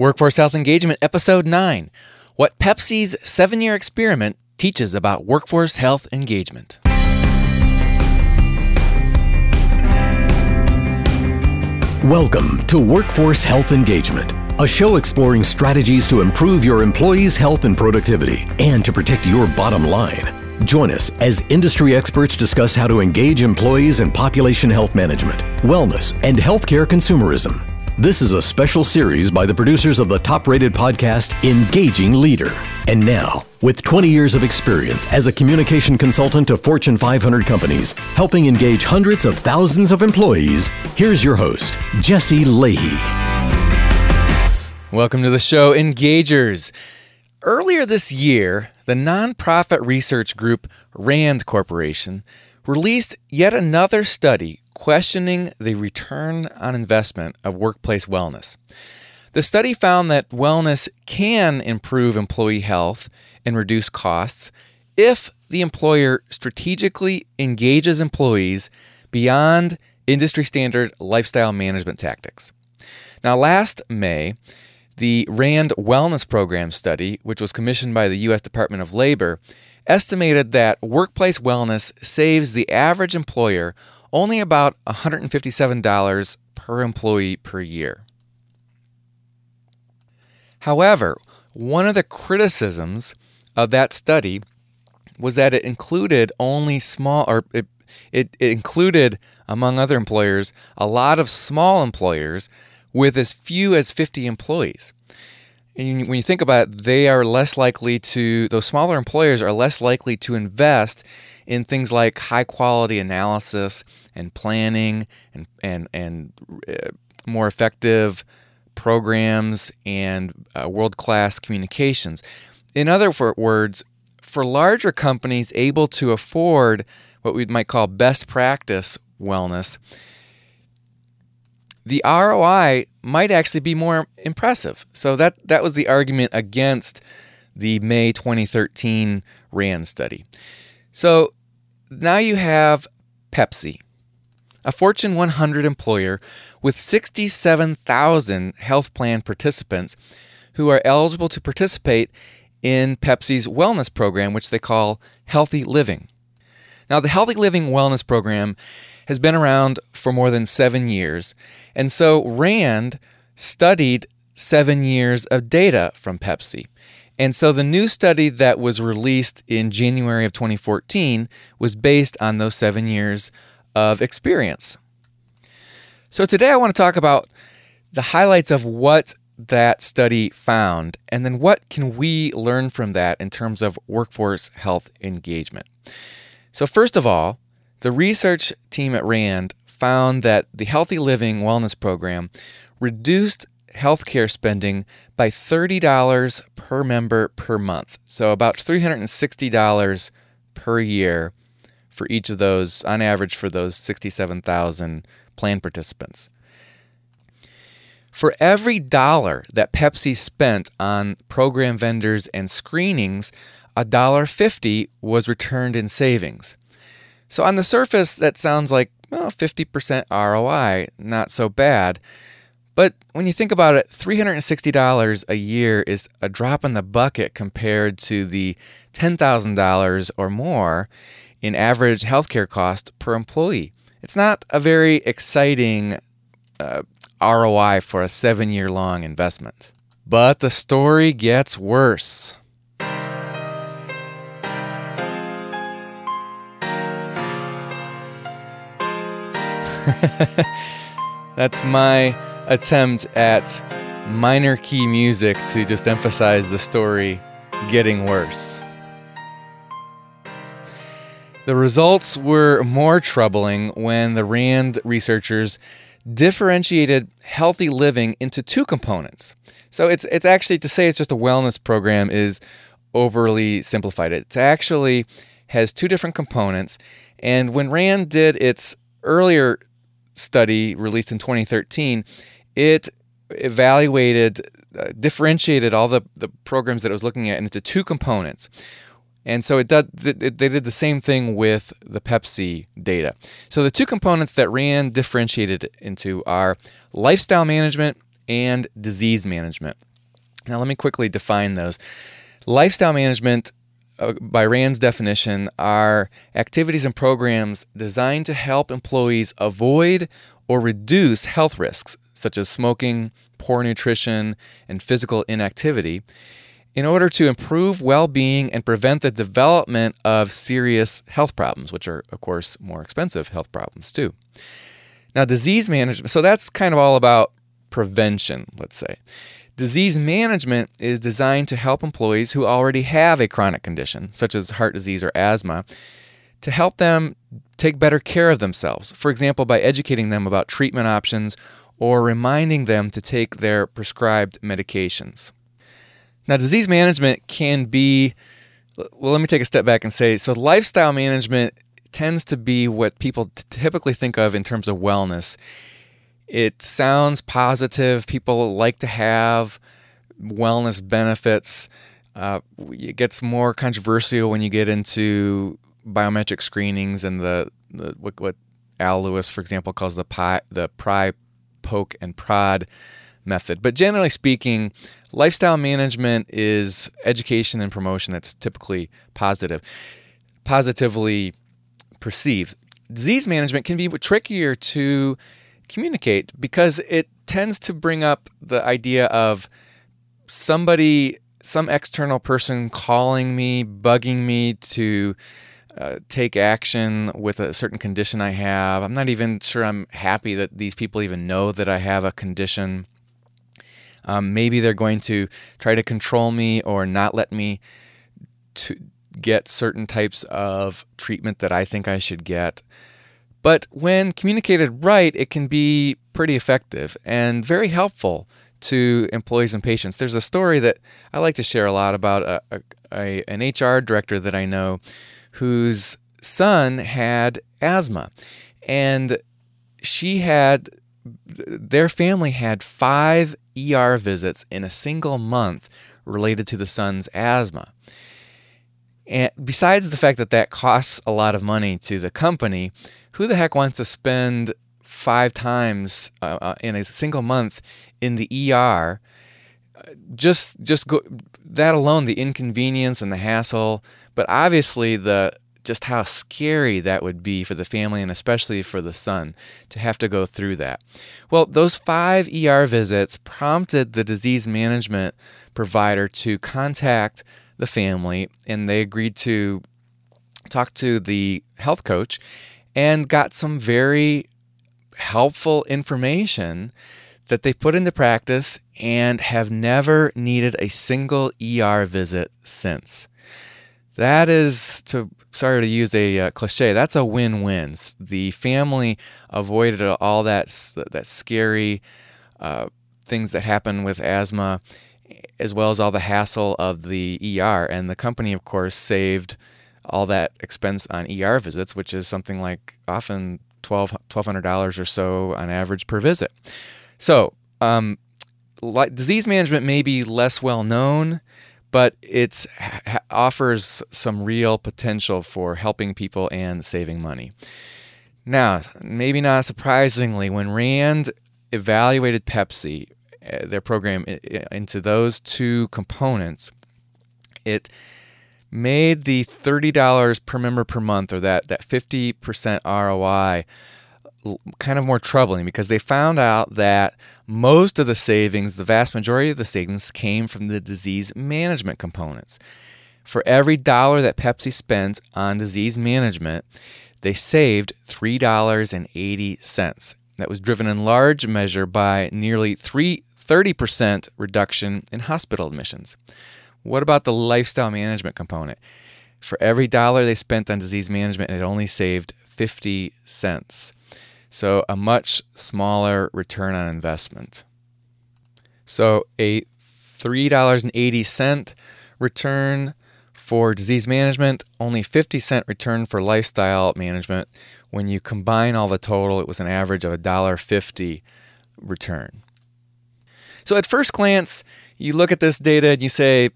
Workforce Health Engagement, Episode 9 What Pepsi's seven year experiment teaches about workforce health engagement. Welcome to Workforce Health Engagement, a show exploring strategies to improve your employees' health and productivity and to protect your bottom line. Join us as industry experts discuss how to engage employees in population health management, wellness, and healthcare consumerism. This is a special series by the producers of the top rated podcast, Engaging Leader. And now, with 20 years of experience as a communication consultant to Fortune 500 companies, helping engage hundreds of thousands of employees, here's your host, Jesse Lahey. Welcome to the show, Engagers. Earlier this year, the nonprofit research group RAND Corporation released yet another study questioning the return on investment of workplace wellness. The study found that wellness can improve employee health and reduce costs if the employer strategically engages employees beyond industry standard lifestyle management tactics. Now, last May, the RAND Wellness Program study, which was commissioned by the U.S. Department of Labor, estimated that workplace wellness saves the average employer only about $157 per employee per year. However, one of the criticisms of that study was that it included only small, or it, it, it, included, among other employers, a lot of small employers with as few as 50 employees. And when you think about it, they are less likely to, those smaller employers are less likely to invest in things like high quality analysis and planning and, and, and uh, more effective programs and uh, world class communications. In other words, for larger companies able to afford what we might call best practice wellness, the ROI might actually be more impressive. So that that was the argument against the May 2013 RAND study. So now you have Pepsi, a Fortune 100 employer with 67,000 health plan participants who are eligible to participate in Pepsi's wellness program, which they call Healthy Living. Now, the Healthy Living Wellness Program has been around for more than seven years, and so RAND studied seven years of data from Pepsi. And so the new study that was released in January of 2014 was based on those seven years of experience. So today I want to talk about the highlights of what that study found and then what can we learn from that in terms of workforce health engagement. So first of all, the research team at RAND found that the Healthy Living Wellness Program reduced healthcare spending by $30 per member per month. So about $360 per year for each of those, on average, for those 67,000 plan participants. For every dollar that Pepsi spent on program vendors and screenings, a dollar fifty was returned in savings. So on the surface, that sounds like well, 50% ROI, not so bad. But when you think about it, $360 a year is a drop in the bucket compared to the $10,000 or more in average healthcare cost per employee. It's not a very exciting uh, ROI for a seven year long investment. But the story gets worse. That's my attempt at minor key music to just emphasize the story getting worse. The results were more troubling when the RAND researchers differentiated healthy living into two components. So it's it's actually to say it's just a wellness program is overly simplified. It actually has two different components. And when RAND did its earlier study released in 2013, it evaluated, uh, differentiated all the, the programs that it was looking at into two components. And so it did, they did the same thing with the Pepsi data. So the two components that RAND differentiated into are lifestyle management and disease management. Now, let me quickly define those. Lifestyle management, uh, by RAND's definition, are activities and programs designed to help employees avoid or reduce health risks, such as smoking, poor nutrition, and physical inactivity, in order to improve well being and prevent the development of serious health problems, which are, of course, more expensive health problems too. Now, disease management, so that's kind of all about prevention, let's say. Disease management is designed to help employees who already have a chronic condition, such as heart disease or asthma, to help them take better care of themselves. For example, by educating them about treatment options or reminding them to take their prescribed medications. Now, disease management can be, well, let me take a step back and say so, lifestyle management tends to be what people typically think of in terms of wellness. It sounds positive. People like to have wellness benefits. Uh, it gets more controversial when you get into biometric screenings and the, the what, what, Al Lewis, for example, calls the pie, the pry, poke, and prod method. But generally speaking, lifestyle management is education and promotion that's typically positive, positively perceived. Disease management can be trickier to communicate because it tends to bring up the idea of somebody, some external person calling me, bugging me to uh, take action with a certain condition I have. I'm not even sure I'm happy that these people even know that I have a condition. Um, maybe they're going to try to control me or not let me to get certain types of treatment that I think I should get. But when communicated right, it can be pretty effective and very helpful to employees and patients. There's a story that I like to share a lot about a, a, a, an HR director that I know whose son had asthma. And she had, their family had five ER visits in a single month related to the son's asthma. And besides the fact that that costs a lot of money to the company, who the heck wants to spend five times uh, uh in a single month in the ER? Just, just go that alone, the inconvenience and the hassle, but obviously the just how scary that would be for the family and especially for the son to have to go through that. Well, those five ER visits prompted the disease management provider to contact the family, and they agreed to talk to the health coach and got some very helpful information that they put into practice and have never needed a single ER visit since. That is to sorry to use a uh, cliche. That's a win-win. The family avoided all that that scary uh, things that happen with asthma, as well as all the hassle of the ER. And the company, of course, saved all that expense on ER visits, which is something like often $1,200 or so on average per visit. So, um, disease management may be less well known but it offers some real potential for helping people and saving money. Now, maybe not surprisingly, when Rand evaluated Pepsi, uh, their program, into those two components, it made the $30 per member per month, or that, that 50% ROI, kind of more troubling because they found out that most of the savings, the vast majority of the savings, came from the disease management components. For every dollar that Pepsi spends on disease management, they saved $3.80. That was driven in large measure by nearly 3, 30% reduction in hospital admissions. What about the lifestyle management component? For every dollar they spent on disease management, it only saved 50 cents. So a much smaller return on investment. So a $3.80 return for disease management, only 50 cent return for lifestyle management. When you combine all the total, it was an average of $1.50 return. So at first glance, you look at this data and you say,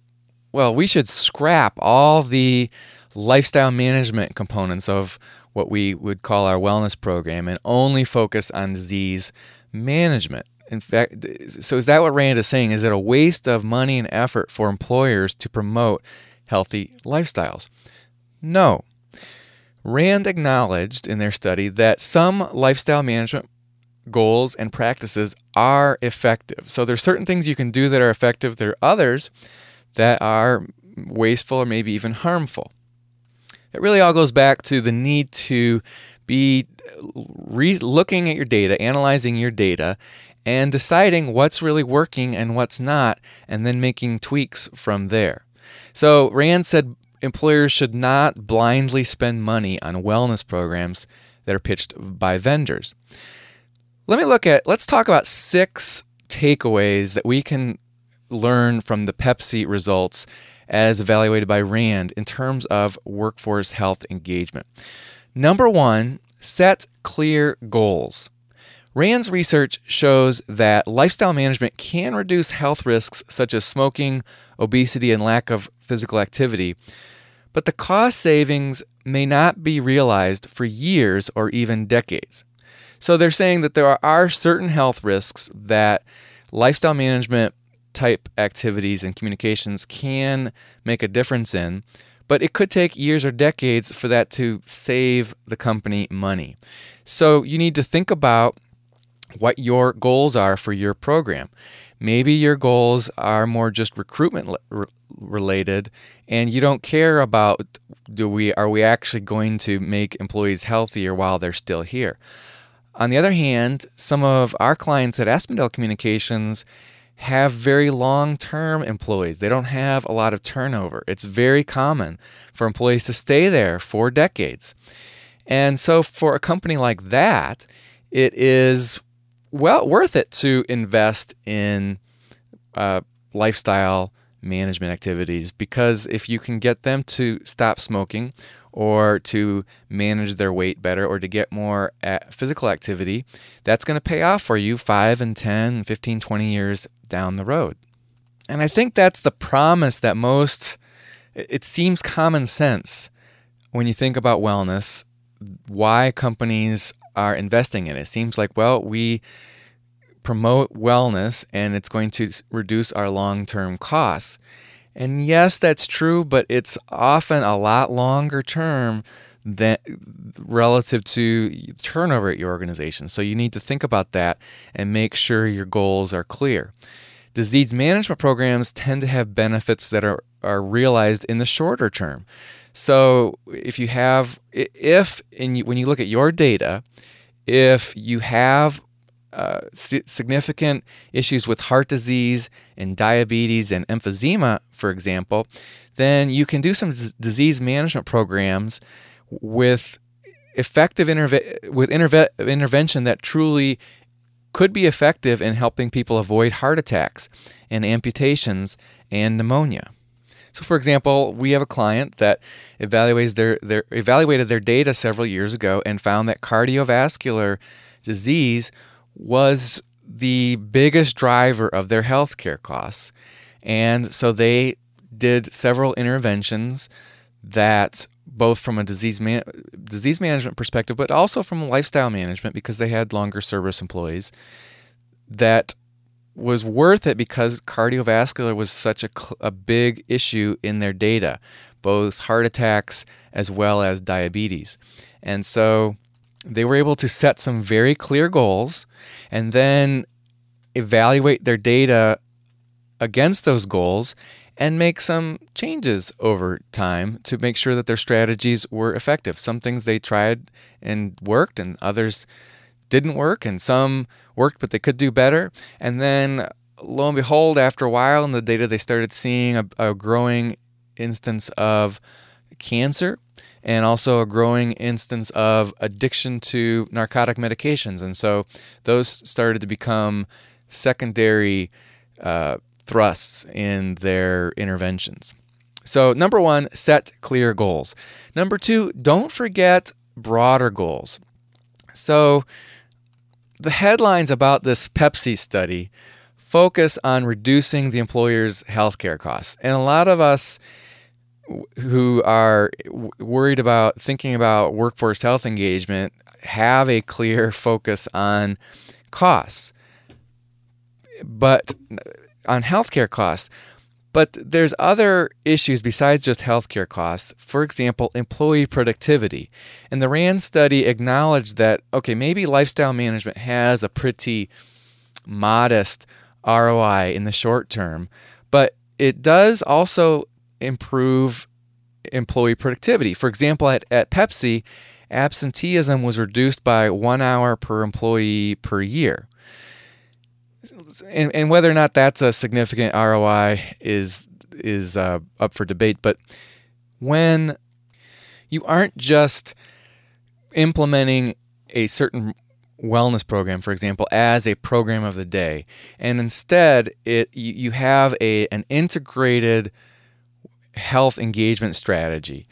well, we should scrap all the lifestyle management components of what we would call our wellness program and only focus on disease management. in fact, so is that what Rand is saying? Is it a waste of money and effort for employers to promote healthy lifestyles? No. Rand acknowledged in their study that some lifestyle management goals and practices are effective. So there's certain things you can do that are effective. There are others that are wasteful or maybe even harmful. It really all goes back to the need to be uh, re- looking at your data, analyzing your data, and deciding what's really working and what's not, and then making tweaks from there. So, Rand said employers should not blindly spend money on wellness programs that are pitched by vendors. Let me look at, let's talk about six takeaways that we can learn from the Pepsi results as evaluated by RAND in terms of workforce health engagement. Number one, set clear goals. RAND's research shows that lifestyle management can reduce health risks such as smoking, obesity, and lack of physical activity, but the cost savings may not be realized for years or even decades. So they're saying that there are certain health risks that lifestyle management type activities and communications can make a difference in, but it could take years or decades for that to save the company money. So you need to think about what your goals are for your program. Maybe your goals are more just recruitment related and you don't care about do we are we actually going to make employees healthier while they're still here. On the other hand, some of our clients at Aspendale Communications have very long term employees. They don't have a lot of turnover. It's very common for employees to stay there for decades. And so, for a company like that, it is well worth it to invest in uh, lifestyle management activities because if you can get them to stop smoking or to manage their weight better or to get more uh, physical activity, that's going to pay off for you 5 and 10, 15, 20 years down the road. And I think that's the promise that most, it seems common sense when you think about wellness, why companies are investing in it. It seems like, well, we promote wellness and it's going to reduce our long term costs. And yes, that's true, but it's often a lot longer term than relative to turnover at your organization. So you need to think about that and make sure your goals are clear. Disease management programs tend to have benefits that are, are realized in the shorter term. So if you have, if in, when you look at your data, if you have uh, significant issues with heart disease and diabetes and emphysema, for example, then you can do some d- disease management programs with effective interve- with interve- intervention that truly could be effective in helping people avoid heart attacks and amputations and pneumonia. So, for example, we have a client that evaluates their, their evaluated their data several years ago and found that cardiovascular disease was the biggest driver of their healthcare costs. And so they did several interventions that both from a disease man- disease management perspective but also from lifestyle management because they had longer service employees that was worth it because cardiovascular was such a, a big issue in their data both heart attacks as well as diabetes and so they were able to set some very clear goals and then evaluate their data against those goals and make some changes over time to make sure that their strategies were effective. Some things they tried and worked, and others didn't work, and some worked but they could do better. And then, lo and behold, after a while in the data, they started seeing a, a growing instance of cancer and also a growing instance of addiction to narcotic medications. And so those started to become secondary uh, thrusts in their interventions. So, number one, set clear goals. Number two, don't forget broader goals. So, the headlines about this Pepsi study focus on reducing the employer's healthcare costs. And a lot of us who are worried about thinking about workforce health engagement have a clear focus on costs. but on healthcare costs. But there's other issues besides just healthcare costs. For example, employee productivity. And the RAND study acknowledged that, okay, maybe lifestyle management has a pretty modest ROI in the short term, but it does also improve employee productivity. For example, at, at Pepsi, absenteeism was reduced by one hour per employee per year and, and whether or not that's a significant ROI is is uh, up for debate. But when you aren't just implementing a certain wellness program, for example, as a program of the day, and instead it you, you have a an integrated health engagement strategy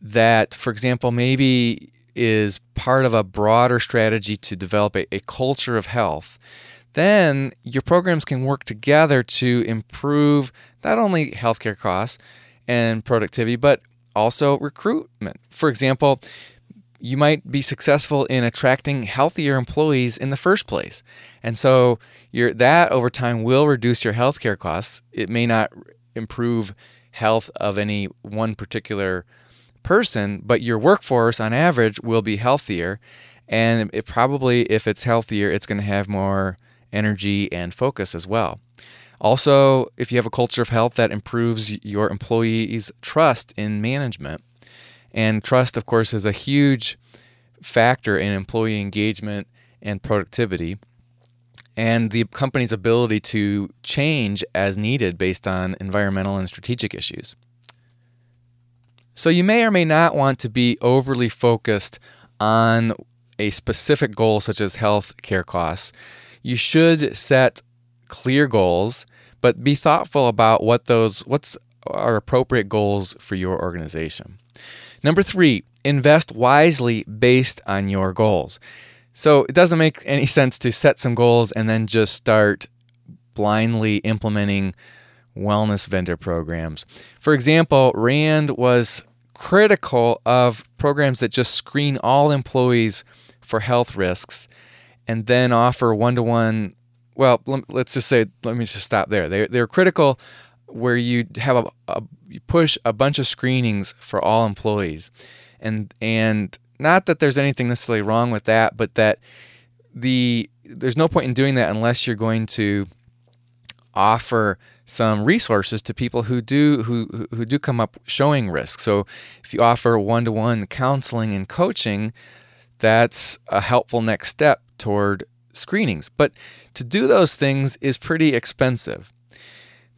that, for example, maybe is part of a broader strategy to develop a, a culture of health then your programs can work together to improve not only healthcare costs and productivity, but also recruitment. For example, you might be successful in attracting healthier employees in the first place. And so that over time will reduce your healthcare costs. It may not improve health of any one particular person, but your workforce on average will be healthier. And it probably, if it's healthier, it's going to have more energy, and focus as well. Also, if you have a culture of health that improves your employees' trust in management, and trust, of course, is a huge factor in employee engagement and productivity, and the company's ability to change as needed based on environmental and strategic issues. So, you may or may not want to be overly focused on a specific goal, such as health care costs, you should set clear goals, but be thoughtful about what those what's are appropriate goals for your organization. Number 3, invest wisely based on your goals. So it doesn't make any sense to set some goals and then just start blindly implementing wellness vendor programs. For example, Rand was critical of programs that just screen all employees for health risks and then offer one to one. Well, let's just say, let me just stop there. They, they're critical where you have a, a you push a bunch of screenings for all employees, and and not that there's anything necessarily wrong with that, but that the there's no point in doing that unless you're going to offer some resources to people who do who who do come up showing risk. So if you offer one-to-one counseling and coaching, that's a helpful next step toward screenings. But to do those things is pretty expensive.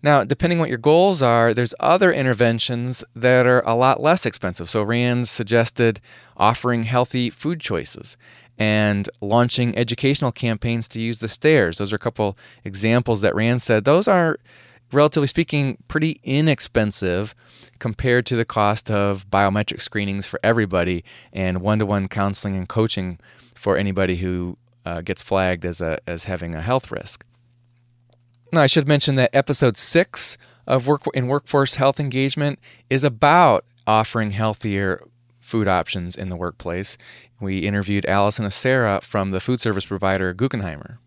Now, depending what your goals are, there's other interventions that are a lot less expensive. So Rand suggested offering healthy food choices and launching educational campaigns to use the stairs. Those are a couple examples that Rand said those are relatively speaking pretty inexpensive compared to the cost of biometric screenings for everybody and one-to-one counseling and coaching for anybody who uh, gets flagged as a as having a health risk. Now, I should mention that episode six of work in workforce health engagement is about offering healthier food options in the workplace. We interviewed Allison Acera from the food service provider Guckenheimer.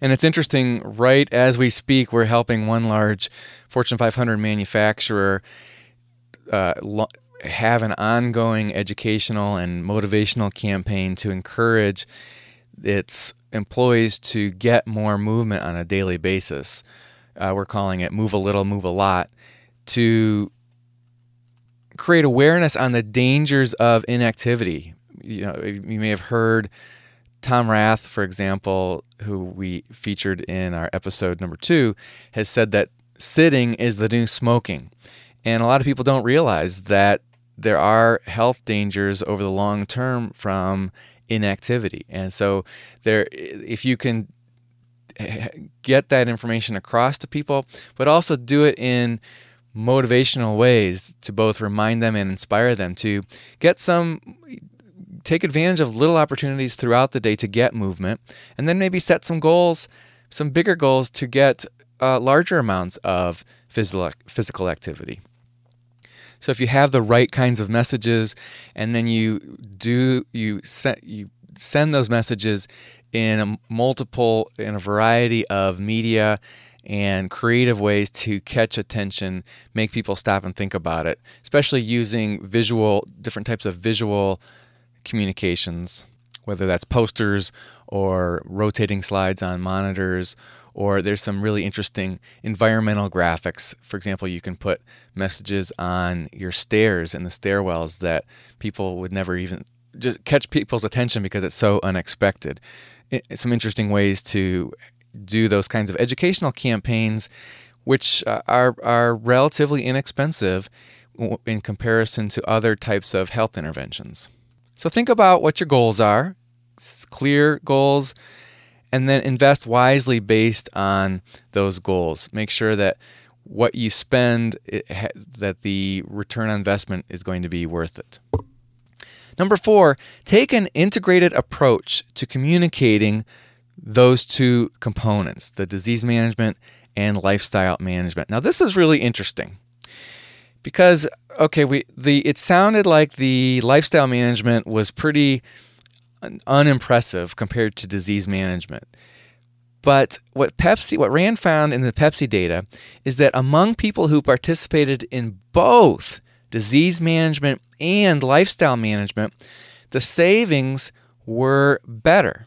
And it's interesting, right as we speak, we're helping one large Fortune 500 manufacturer uh, lo- have an ongoing educational and motivational campaign to encourage its employees to get more movement on a daily basis. Uh, we're calling it Move a Little, Move a Lot to create awareness on the dangers of inactivity. You know, you may have heard Tom Rath, for example, who we featured in our episode number two, has said that sitting is the new smoking. And a lot of people don't realize that there are health dangers over the long term from inactivity. And so there if you can get that information across to people, but also do it in motivational ways to both remind them and inspire them to get some take advantage of little opportunities throughout the day to get movement and then maybe set some goals some bigger goals to get uh, larger amounts of physical physical activity so if you have the right kinds of messages and then you do you set you send those messages in a multiple in a variety of media and creative ways to catch attention, make people stop and think about it, especially using visual different types of visual communications, whether that's posters or rotating slides on monitors or there's some really interesting environmental graphics. For example, you can put messages on your stairs and the stairwells that people would never even just catch people's attention because it's so unexpected. Some interesting ways to do those kinds of educational campaigns, which uh, are are relatively inexpensive in comparison to other types of health interventions. So think about what your goals are, clear goals and then invest wisely based on those goals. Make sure that what you spend that the return on investment is going to be worth it. Number 4, take an integrated approach to communicating those two components, the disease management and lifestyle management. Now this is really interesting. Because okay, we the it sounded like the lifestyle management was pretty unimpressive compared to disease management. But what Pepsi, what Rand found in the Pepsi data is that among people who participated in both disease management and lifestyle management, the savings were better.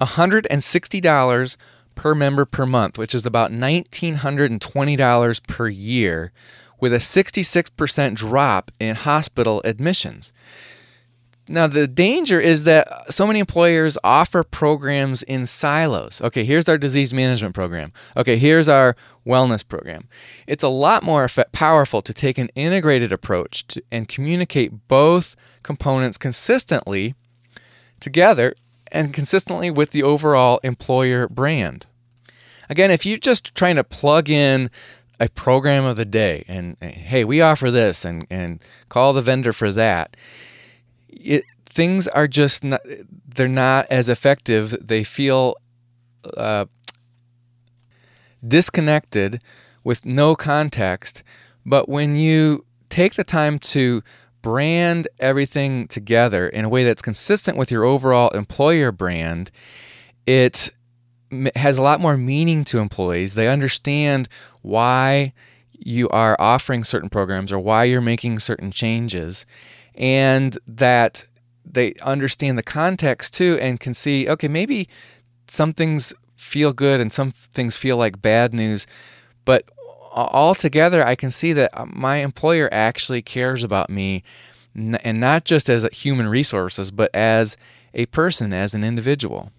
$160 per member per month, which is about $1,920 per year, with a 66% drop in hospital admissions. Now, the danger is that so many employers offer programs in silos. Okay, here's our disease management program. Okay, here's our wellness program. It's a lot more powerful to take an integrated approach to, and communicate both components consistently together and consistently with the overall employer brand. Again, if you're just trying to plug in a program of the day and hey, we offer this and, and call the vendor for that it, things are just not, they're not as effective. They feel uh, disconnected with no context. But when you take the time to brand everything together in a way that's consistent with your overall employer brand, it has a lot more meaning to employees. They understand why you are offering certain programs or why you're making certain changes and that they understand the context too and can see okay maybe some things feel good and some things feel like bad news but altogether i can see that uh, my employer actually cares about me and not just as human resources but as a person as an individual.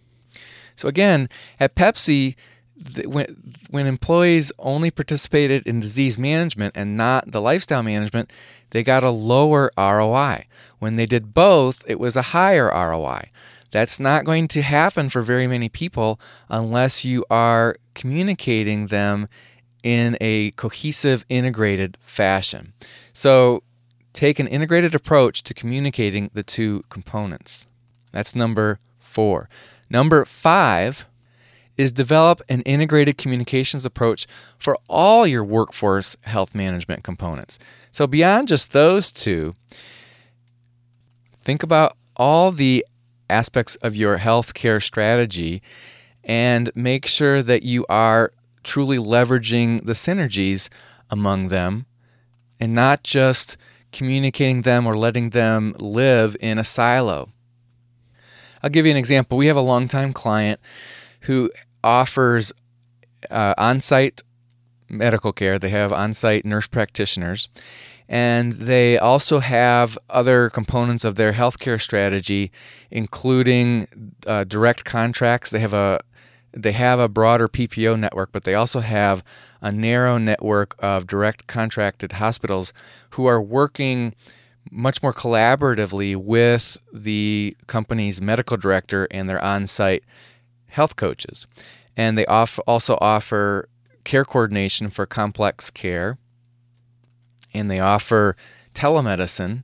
So again at pepsi when, when employees only participated in disease management and not the lifestyle management, they got a lower ROI. When they did both, it was a higher ROI. That's not going to happen for very many people unless you are communicating them in a cohesive, integrated fashion. So, take an integrated approach to communicating the two components. That's number four. Number five is develop an integrated communications approach for all your workforce health management components. So, beyond just those two, think about all the aspects of your healthcare strategy and make sure that you are truly leveraging the synergies among them and not just communicating them or letting them live in a silo. I'll give you an example. We have a longtime client who offers uh, on site medical care, they have on site nurse practitioners, and they also have other components of their healthcare strategy, including uh, direct contracts. They have a they have a broader PPO network, but they also have a narrow network of direct contracted hospitals who are working much more collaboratively with the company's medical director and their on site health coaches. And they off- also offer care coordination for complex care. And they offer telemedicine.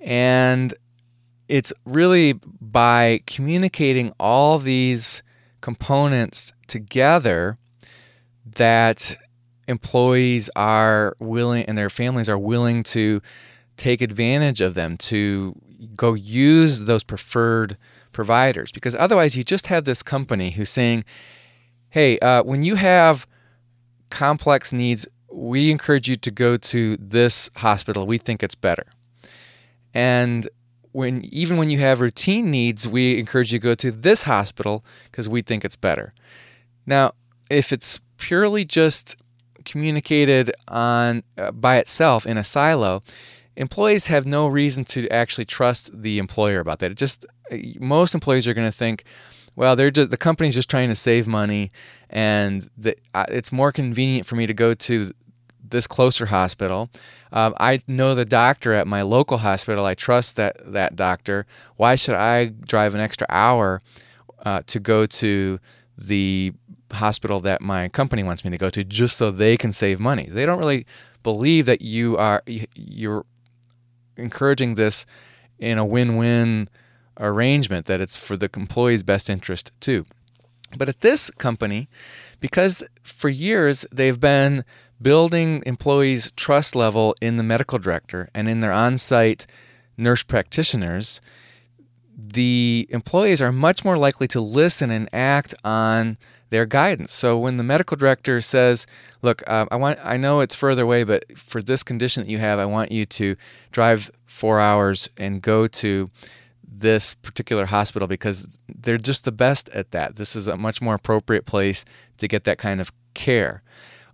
And it's really by communicating all these components together that employees are willing and their families are willing to take advantage of them to go use those preferred providers because otherwise you just have this company who's saying, hey, uh, when you have complex needs, we encourage you to go to this hospital. We think it's better. And when even when you have routine needs, we encourage you to go to this hospital because we think it's better. Now, if it's purely just communicated on uh, by itself in a silo, employees have no reason to actually trust the employer about that. It just most employees are going to think, well, they're just, the company's just trying to save money, and the, uh, it's more convenient for me to go to this closer hospital. Um, I know the doctor at my local hospital. I trust that that doctor. Why should I drive an extra hour uh, to go to the hospital that my company wants me to go to just so they can save money? They don't really believe that you are you're encouraging this in a win-win arrangement that it's for the employee's best interest too. But at this company, because for years they've been building employees' trust level in the medical director and in their on site nurse practitioners, the employees are much more likely to listen and act on their guidance. So when the medical director says, "Look, uh, I want I know it's further away, but for this condition that you have, I want you to drive 4 hours and go to this particular hospital because they're just the best at that. This is a much more appropriate place to get that kind of care."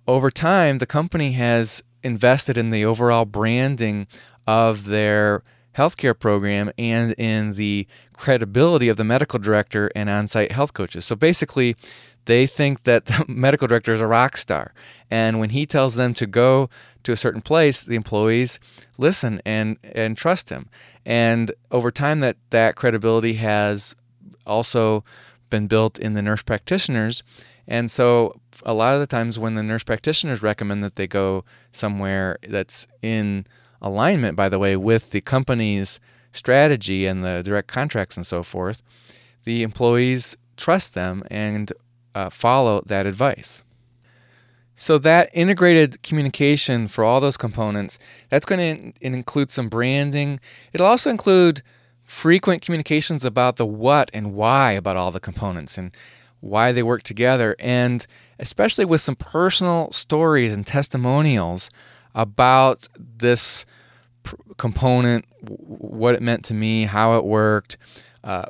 Over time, the company has invested in the overall branding of their healthcare program and in the credibility of the medical director and on site health coaches. So basically, they think that the medical director is a rock star. And when he tells them to go to a certain place, the employees listen and, and trust him. And over time, that, that credibility has also been built in the nurse practitioners. And so, a lot of the times, when the nurse practitioners recommend that they go somewhere that's in alignment, by the way, with the company's strategy and the direct contracts and so forth, the employees trust them and uh, follow that advice. So that integrated communication for all those components, that's going to include some branding. It'll also include frequent communications about the what and why about all the components and why they work together and especially with some personal stories and testimonials about this pr- component, what it meant to me, how it worked, uh,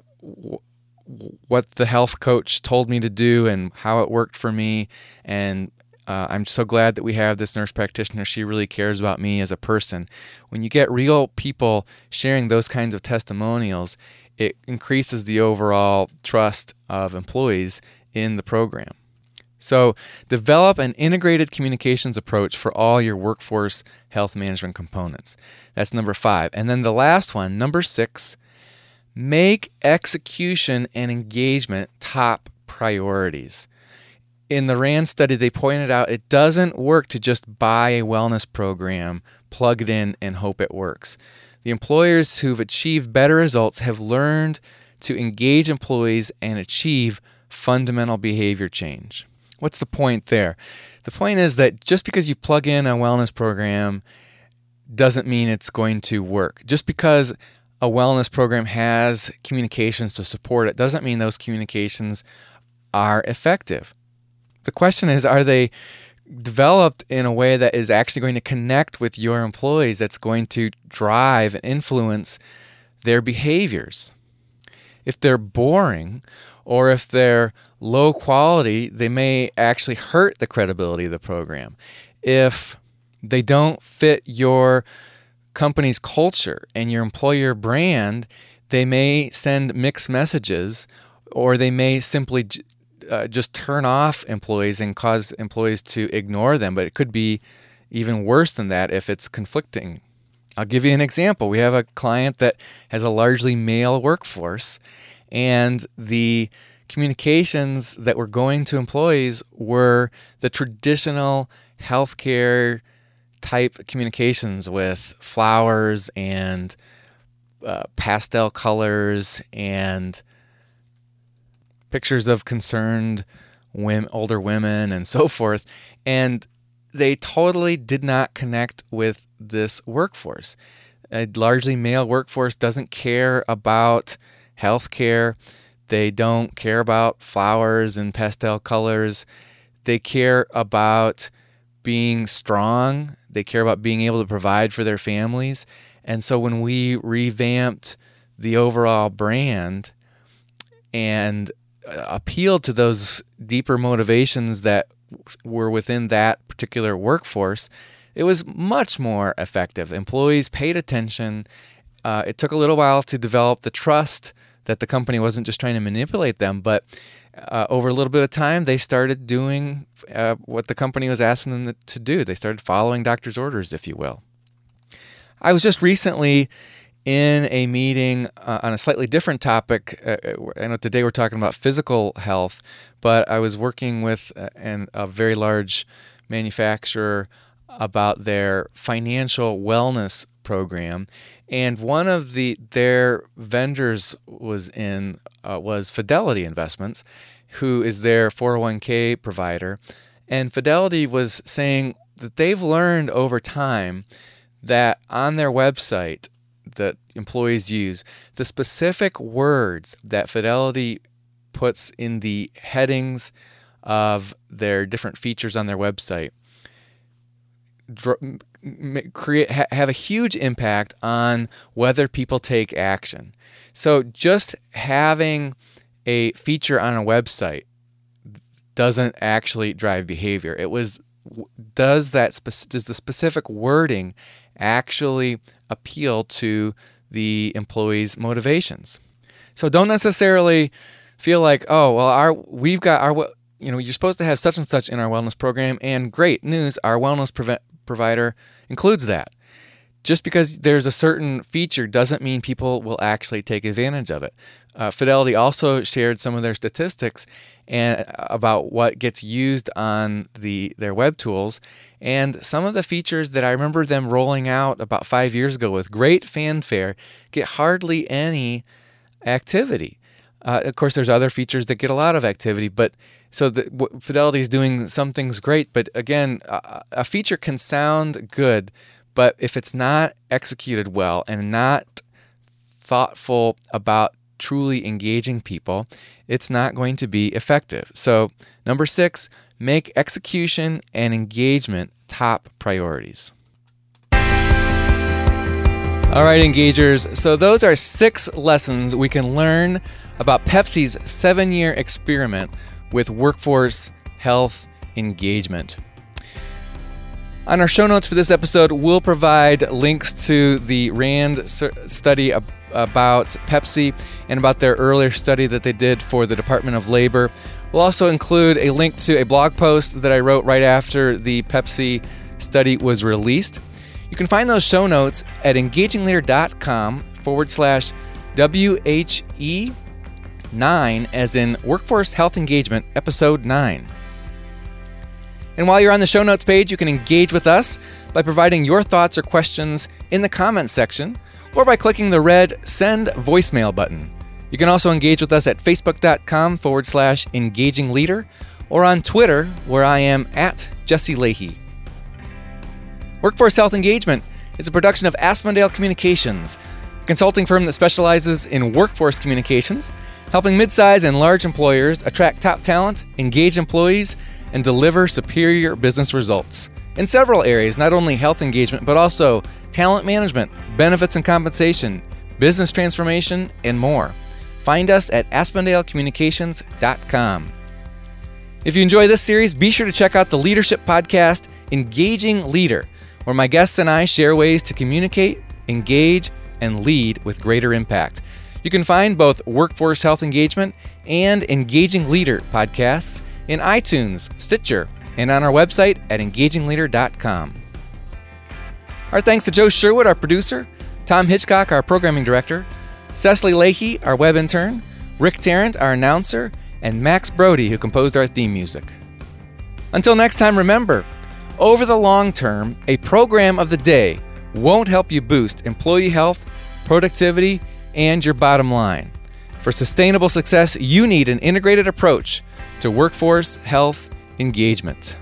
what the health coach told me to do and how it worked for me. And uh, I'm so glad that we have this nurse practitioner. She really cares about me as a person. When you get real people sharing those kinds of testimonials, it increases the overall trust of employees in the program. So, develop an integrated communications approach for all your workforce health management components. That's number five. And then the last one, number six, Make execution and engagement top priorities. In the RAND study, they pointed out it doesn't work to just buy a wellness program, plug it in, and hope it works. The employers who've achieved better results have learned to engage employees and achieve fundamental behavior change. What's the point there? The point is that just because you plug in a wellness program doesn't mean it's going to work. Just because a wellness program has communications to support it doesn't mean those communications are effective. The question is are they developed in a way that is actually going to connect with your employees, that's going to drive and influence their behaviors? If they're boring or if they're low quality, they may actually hurt the credibility of the program. If they don't fit your company's culture and your employer brand, they may send mixed messages or they may simply uh, just turn off employees and cause employees to ignore them. But it could be even worse than that if it's conflicting. I'll give you an example. We have a client that has a largely male workforce, and the communications that were going to employees were the traditional healthcare type communications with flowers and uh, pastel colors and pictures of concerned women, older women and so forth. And they totally did not connect with this workforce. A largely male workforce doesn't care about healthcare. They don't care about flowers and pastel colors. They care about being strong. They care about being able to provide for their families. And so when we revamped the overall brand and uh, appealed to those deeper motivations that were within that particular workforce, it was much more effective. Employees paid attention. Uh, it took a little while to develop the trust that the company wasn't just trying to manipulate them, but uh, over a little bit of time, they started doing uh, what the company was asking them to do. They started following doctor's orders, if you will. I was just recently in a meeting uh, on a slightly different topic. Uh, uh, I know today we're talking about physical health, but I was working with uh, an, a very large manufacturer about their financial wellness program, and one of the their vendors was in uh, was Fidelity Investments, who is their 401k provider, and Fidelity was saying that they've learned over time that on their website that employees use, the specific words that Fidelity puts in the headings of their different features on their website create have a huge impact on whether people take action. So just having a feature on a website doesn't actually drive behavior. It was does that does the specific wording actually appeal to the employees' motivations? So don't necessarily feel like, oh, well, our we've got our you know, you're supposed to have such and such in our wellness program, and great news, our wellness prevent, provider includes that. Just because there's a certain feature doesn't mean people will actually take advantage of it. Uh, Fidelity also shared some of their statistics and about what gets used on the their web tools, and some of the features that I remember them rolling out about five years ago with great fanfare get hardly any activity. Uh, of course, there's other features that get a lot of activity, but so the, Fidelity is doing some things great. But again, a, a feature can sound good, but if it's not executed well and not thoughtful about truly engaging people, it's not going to be effective. So, number six, make execution and engagement top priorities. All right, engagers. So, those are six lessons we can learn about Pepsi's seven year experiment with workforce health engagement. On our show notes for this episode, we'll provide links to the RAND study about Pepsi and about their earlier study that they did for the Department of Labor. We'll also include a link to a blog post that I wrote right after the Pepsi study was released. You can find those show notes at engagingleader.com forward slash WHE 9, as in Workforce Health Engagement, Episode 9. And while you're on the show notes page, you can engage with us by providing your thoughts or questions in the comments section or by clicking the red Send Voicemail button. You can also engage with us at facebook.com forward slash engaging leader or on Twitter, where I am at Jesse Lahey. Workforce Health Engagement is a production of Aspendale Communications, a consulting firm that specializes in workforce communications, helping midsize and large employers attract top talent, engage employees, and deliver superior business results in several areas, not only health engagement, but also talent management, benefits and compensation, business transformation, and more. Find us at AspendaleCommunications.com. If you enjoy this series, be sure to check out the leadership podcast, Engaging Leader where my guests and I share ways to communicate, engage, and lead with greater impact. You can find both Workforce Health Engagement and Engaging Leader podcasts in iTunes, Stitcher, and on our website at engagingleader.com. Our thanks to Joe Sherwood, our producer, Tom Hitchcock, our programming director, Cecily Lahey, our web intern, Rick Tarrant, our announcer, and Max Brody, who composed our theme music. Until next time, remember, over the long term, a program of the day won't help you boost employee health, productivity, and your bottom line. For sustainable success, you need an integrated approach to workforce health engagement.